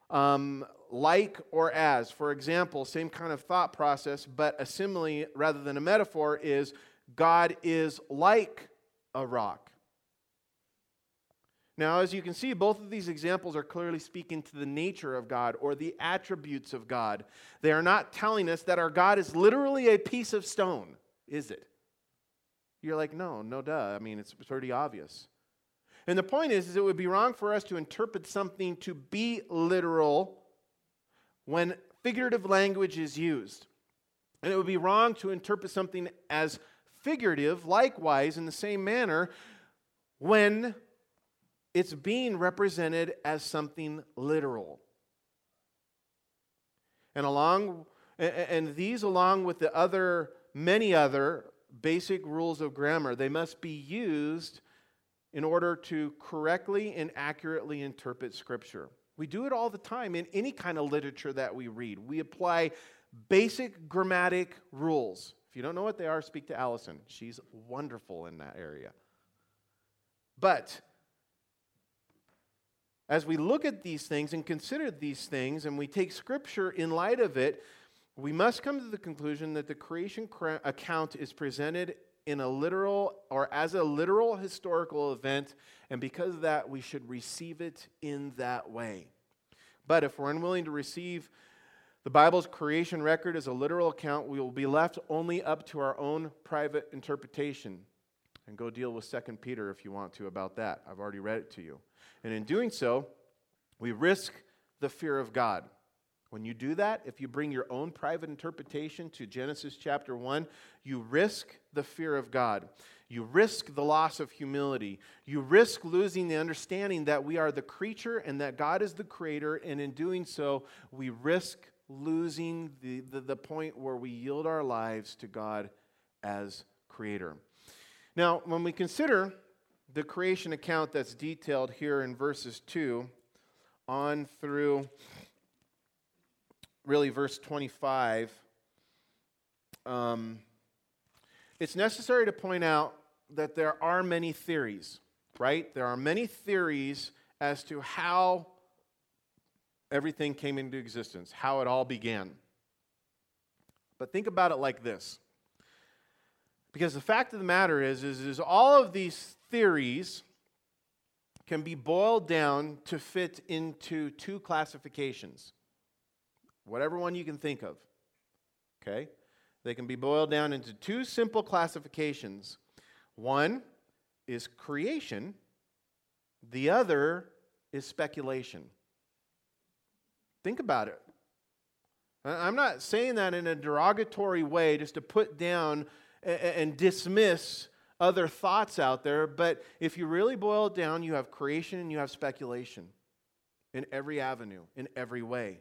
um, like or as. For example, same kind of thought process, but a simile rather than a metaphor is God is like a rock. Now, as you can see, both of these examples are clearly speaking to the nature of God or the attributes of God. They are not telling us that our God is literally a piece of stone, is it? You're like, no, no, duh. I mean, it's pretty obvious. And the point is, is it would be wrong for us to interpret something to be literal when figurative language is used. And it would be wrong to interpret something as figurative, likewise, in the same manner, when it's being represented as something literal. And along and these along with the other many other basic rules of grammar. They must be used in order to correctly and accurately interpret Scripture. We do it all the time in any kind of literature that we read. We apply basic grammatic rules. If you don't know what they are, speak to Allison. She's wonderful in that area. But as we look at these things and consider these things and we take Scripture in light of it, we must come to the conclusion that the creation account is presented in a literal or as a literal historical event, and because of that, we should receive it in that way. But if we're unwilling to receive the Bible's creation record as a literal account, we will be left only up to our own private interpretation. And go deal with 2 Peter if you want to about that. I've already read it to you. And in doing so, we risk the fear of God. When you do that, if you bring your own private interpretation to Genesis chapter 1, you risk the fear of God. You risk the loss of humility. You risk losing the understanding that we are the creature and that God is the creator. And in doing so, we risk losing the, the, the point where we yield our lives to God as creator. Now, when we consider the creation account that's detailed here in verses 2 on through really verse 25, um, it's necessary to point out that there are many theories, right? There are many theories as to how everything came into existence, how it all began. But think about it like this. Because the fact of the matter is, is, is all of these theories can be boiled down to fit into two classifications. Whatever one you can think of. Okay? They can be boiled down into two simple classifications. One is creation, the other is speculation. Think about it. I'm not saying that in a derogatory way just to put down and dismiss other thoughts out there, but if you really boil it down, you have creation and you have speculation in every avenue, in every way.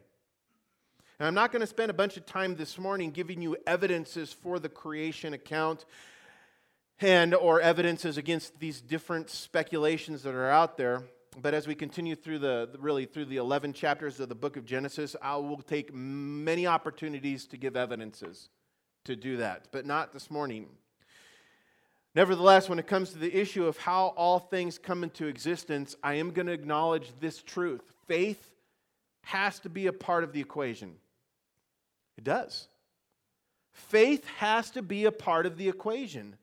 And I'm not going to spend a bunch of time this morning giving you evidences for the creation account and or evidences against these different speculations that are out there. But as we continue through the really through the 11 chapters of the book of genesis i will take many opportunities to give evidences to do that but not this morning. Nevertheless when it comes to the issue of how all things come into existence i am going to acknowledge this truth. Faith has to be a part of the equation it does faith has to be a part of the equation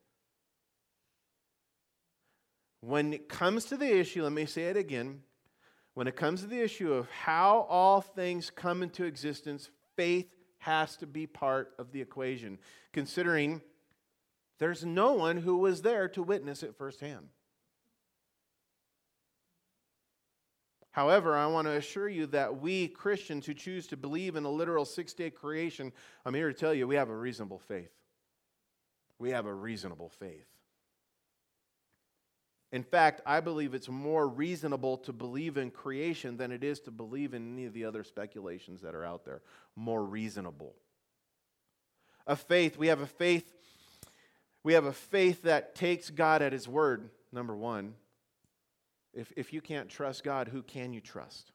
when it comes to the issue, let me say it again. When it comes to the issue of how all things come into existence, faith has to be part of the equation, considering there's no one who was there to witness it firsthand. However, I want to assure you that we Christians who choose to believe in a literal six day creation, I'm here to tell you we have a reasonable faith. We have a reasonable faith. In fact, I believe it's more reasonable to believe in creation than it is to believe in any of the other speculations that are out there. More reasonable. A faith, we have a faith, we have a faith that takes God at His word, number one. If, if you can't trust God, who can you trust?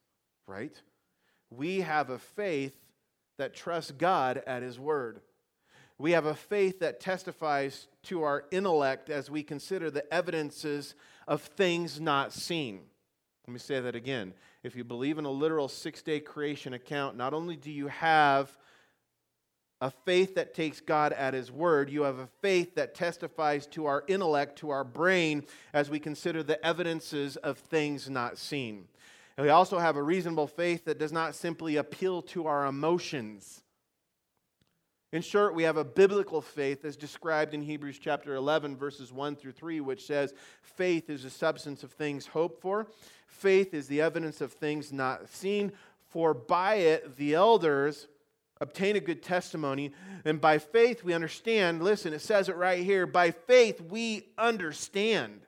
Right? We have a faith that trusts God at His word. We have a faith that testifies to our intellect as we consider the evidences of things not seen. Let me say that again. If you believe in a literal six day creation account, not only do you have a faith that takes God at His word, you have a faith that testifies to our intellect, to our brain, as we consider the evidences of things not seen. And we also have a reasonable faith that does not simply appeal to our emotions. In short, we have a biblical faith as described in Hebrews chapter 11, verses 1 through 3, which says, Faith is the substance of things hoped for, faith is the evidence of things not seen, for by it the elders obtain a good testimony. And by faith we understand, listen, it says it right here by faith we understand.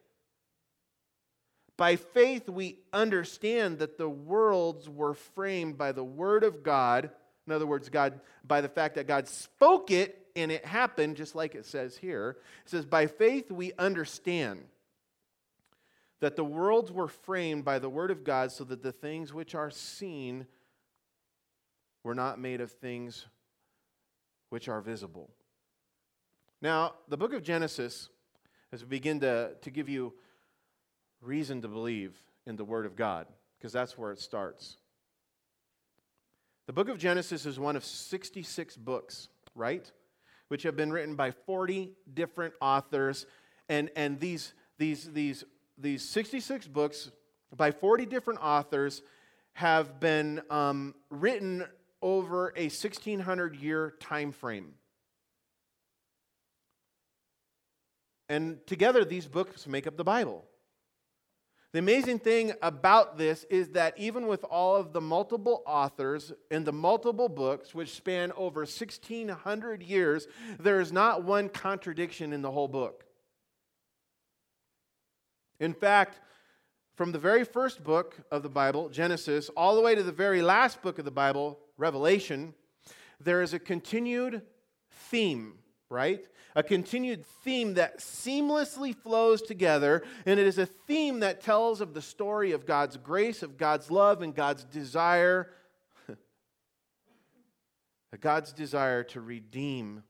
By faith we understand that the worlds were framed by the word of God in other words, God, by the fact that God spoke it and it happened, just like it says here, it says, By faith we understand that the worlds were framed by the word of God so that the things which are seen were not made of things which are visible. Now, the book of Genesis, as we begin to, to give you reason to believe in the word of God, because that's where it starts. The book of Genesis is one of 66 books, right? which have been written by 40 different authors. And, and these, these, these, these 66 books by 40 different authors have been um, written over a 1600 year time frame. And together, these books make up the Bible. The amazing thing about this is that even with all of the multiple authors and the multiple books, which span over 1,600 years, there is not one contradiction in the whole book. In fact, from the very first book of the Bible, Genesis, all the way to the very last book of the Bible, Revelation, there is a continued theme, right? A continued theme that seamlessly flows together, and it is a theme that tells of the story of God's grace, of God's love, and God's desire. God's desire to redeem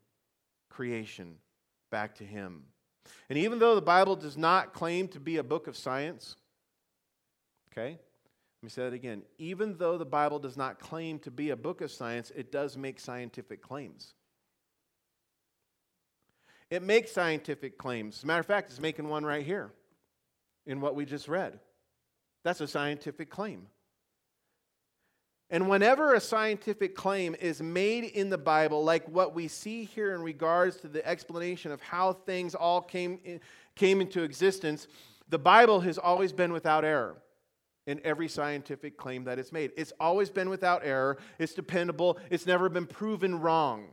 creation back to Him. And even though the Bible does not claim to be a book of science, okay, let me say that again. Even though the Bible does not claim to be a book of science, it does make scientific claims. It makes scientific claims. As a matter of fact, it's making one right here in what we just read. That's a scientific claim. And whenever a scientific claim is made in the Bible, like what we see here in regards to the explanation of how things all came, in, came into existence, the Bible has always been without error in every scientific claim that it's made. It's always been without error, it's dependable, it's never been proven wrong.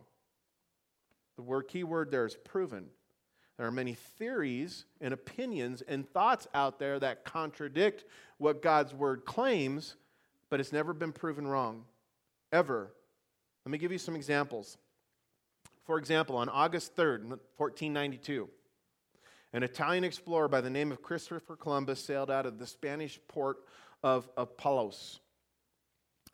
The word key word there is proven. There are many theories and opinions and thoughts out there that contradict what God's word claims, but it's never been proven wrong, ever. Let me give you some examples. For example, on August 3rd, 1492, an Italian explorer by the name of Christopher Columbus sailed out of the Spanish port of, Palos.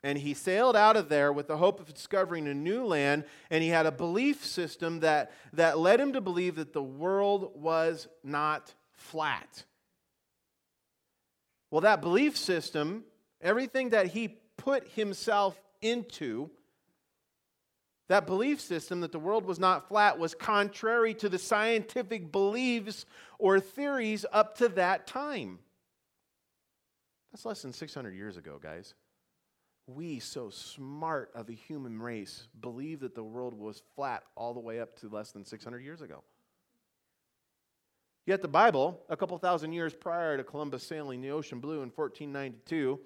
And he sailed out of there with the hope of discovering a new land, and he had a belief system that, that led him to believe that the world was not flat. Well, that belief system, everything that he put himself into, that belief system that the world was not flat was contrary to the scientific beliefs or theories up to that time. That's less than 600 years ago, guys we, so smart of a human race, believe that the world was flat all the way up to less than 600 years ago. Yet the Bible, a couple thousand years prior to Columbus sailing the ocean blue in 1492,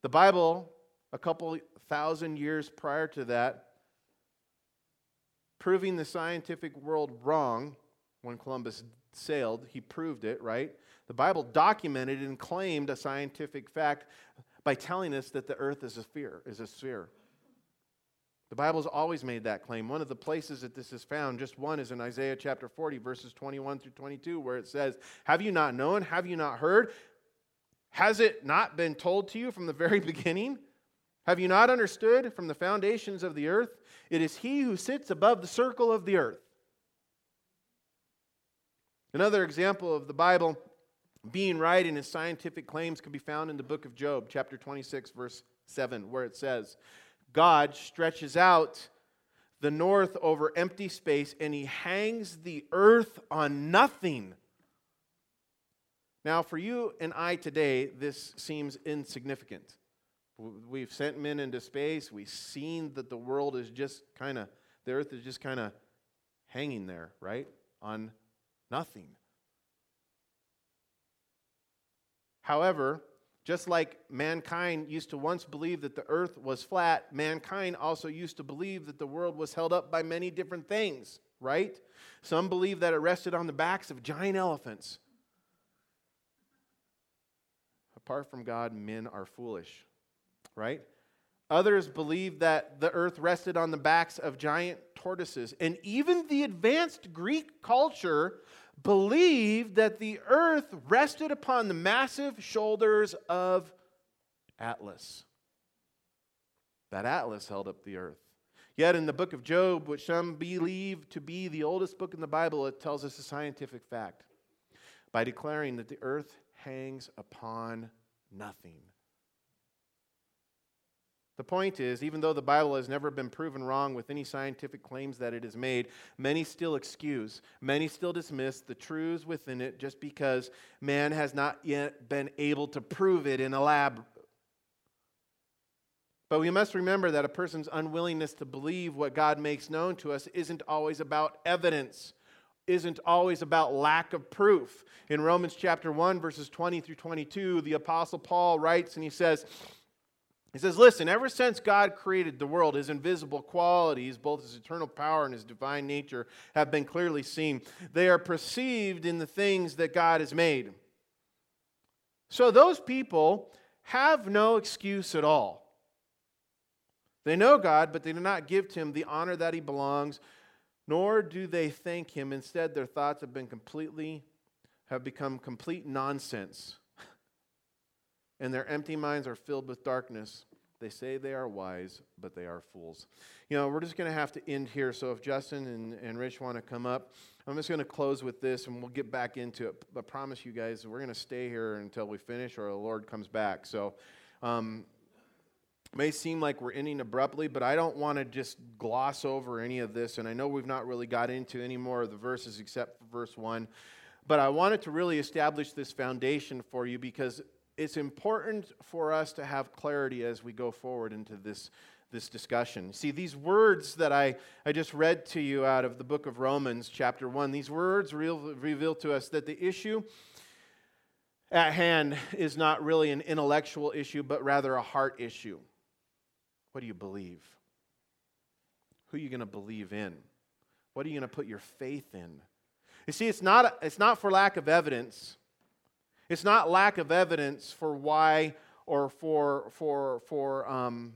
the Bible, a couple thousand years prior to that, proving the scientific world wrong when Columbus sailed, he proved it, right? The Bible documented and claimed a scientific fact by telling us that the earth is a sphere, is a sphere. The Bible's always made that claim. One of the places that this is found, just one, is in Isaiah chapter 40, verses 21 through 22, where it says, Have you not known? Have you not heard? Has it not been told to you from the very beginning? Have you not understood from the foundations of the earth? It is he who sits above the circle of the earth. Another example of the Bible being right in his scientific claims can be found in the book of Job, chapter 26, verse 7, where it says, God stretches out the north over empty space and he hangs the earth on nothing. Now, for you and I today, this seems insignificant. We've sent men into space. We've seen that the world is just kind of, the earth is just kind of hanging there, right? On nothing. However, just like mankind used to once believe that the earth was flat, mankind also used to believe that the world was held up by many different things, right? Some believe that it rested on the backs of giant elephants. Apart from God, men are foolish, right? Others believe that the earth rested on the backs of giant tortoises. And even the advanced Greek culture believed that the earth rested upon the massive shoulders of Atlas. That Atlas held up the earth. Yet in the book of Job, which some believe to be the oldest book in the Bible, it tells us a scientific fact by declaring that the earth hangs upon nothing. The point is, even though the Bible has never been proven wrong with any scientific claims that it has made, many still excuse, many still dismiss the truths within it just because man has not yet been able to prove it in a lab. But we must remember that a person's unwillingness to believe what God makes known to us isn't always about evidence isn't always about lack of proof. In Romans chapter 1, verses 20 through 22, the Apostle Paul writes and he says, he says, Listen, ever since God created the world, his invisible qualities, both his eternal power and his divine nature, have been clearly seen. They are perceived in the things that God has made. So those people have no excuse at all. They know God, but they do not give to him the honor that he belongs, nor do they thank him. Instead, their thoughts have been completely, have become complete nonsense and their empty minds are filled with darkness. They say they are wise, but they are fools. You know, we're just going to have to end here. So if Justin and, and Rich want to come up, I'm just going to close with this and we'll get back into it. I promise you guys, we're going to stay here until we finish or the Lord comes back. So, um, may seem like we're ending abruptly, but I don't want to just gloss over any of this. And I know we've not really got into any more of the verses except for verse 1. But I wanted to really establish this foundation for you because it's important for us to have clarity as we go forward into this, this discussion. See, these words that I, I just read to you out of the book of Romans, chapter 1, these words real, reveal to us that the issue at hand is not really an intellectual issue, but rather a heart issue. What do you believe? Who are you going to believe in? What are you going to put your faith in? You see, it's not, it's not for lack of evidence. It's not lack of evidence for why or for, for, for um,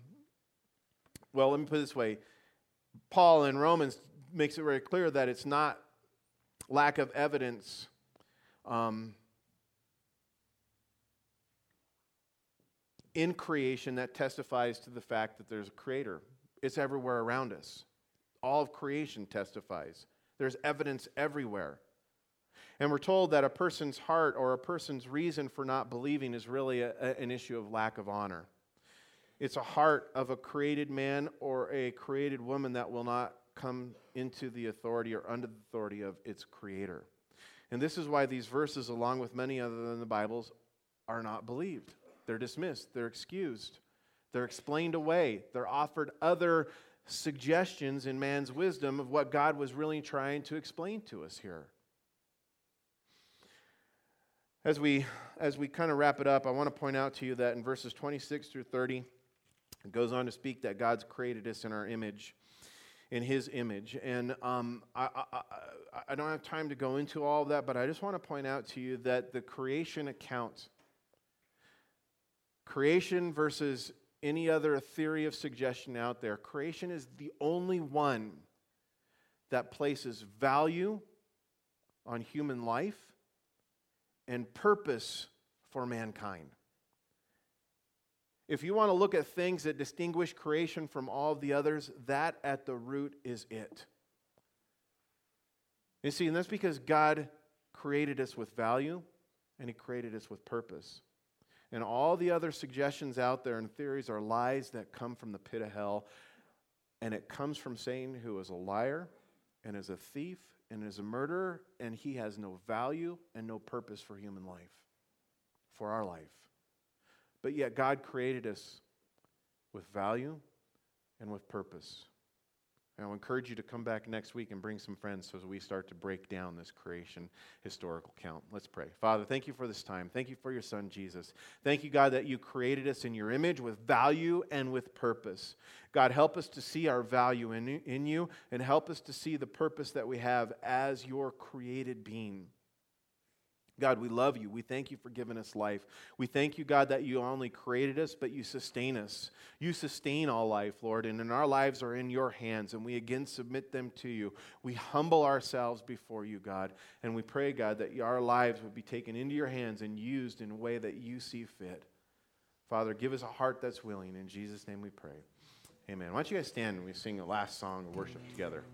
well, let me put it this way. Paul in Romans makes it very clear that it's not lack of evidence. Um, in creation that testifies to the fact that there's a creator. It's everywhere around us. All of creation testifies. There's evidence everywhere. And we're told that a person's heart or a person's reason for not believing is really a, a, an issue of lack of honor. It's a heart of a created man or a created woman that will not come into the authority or under the authority of its creator. And this is why these verses, along with many other than the Bibles, are not believed. They're dismissed, they're excused, they're explained away, they're offered other suggestions in man's wisdom of what God was really trying to explain to us here. As we, as we kind of wrap it up, I want to point out to you that in verses 26 through 30, it goes on to speak that God's created us in our image, in His image. And um, I, I, I don't have time to go into all of that, but I just want to point out to you that the creation account, creation versus any other theory of suggestion out there, creation is the only one that places value on human life and purpose for mankind. If you want to look at things that distinguish creation from all the others, that at the root is it. You see, and that's because God created us with value and He created us with purpose. And all the other suggestions out there and theories are lies that come from the pit of hell. And it comes from Satan, who is a liar and is a thief and is a murderer, and he has no value and no purpose for human life, for our life. But yet, God created us with value and with purpose. And I'll encourage you to come back next week and bring some friends so as we start to break down this creation historical count. Let's pray. Father, thank you for this time. Thank you for your son, Jesus. Thank you, God, that you created us in your image with value and with purpose. God, help us to see our value in, in you and help us to see the purpose that we have as your created being. God, we love you. We thank you for giving us life. We thank you, God, that you only created us, but you sustain us. You sustain all life, Lord, and in our lives are in your hands, and we again submit them to you. We humble ourselves before you, God, and we pray, God, that our lives would be taken into your hands and used in a way that you see fit. Father, give us a heart that's willing. In Jesus' name we pray. Amen. Why don't you guys stand and we sing the last song of worship together?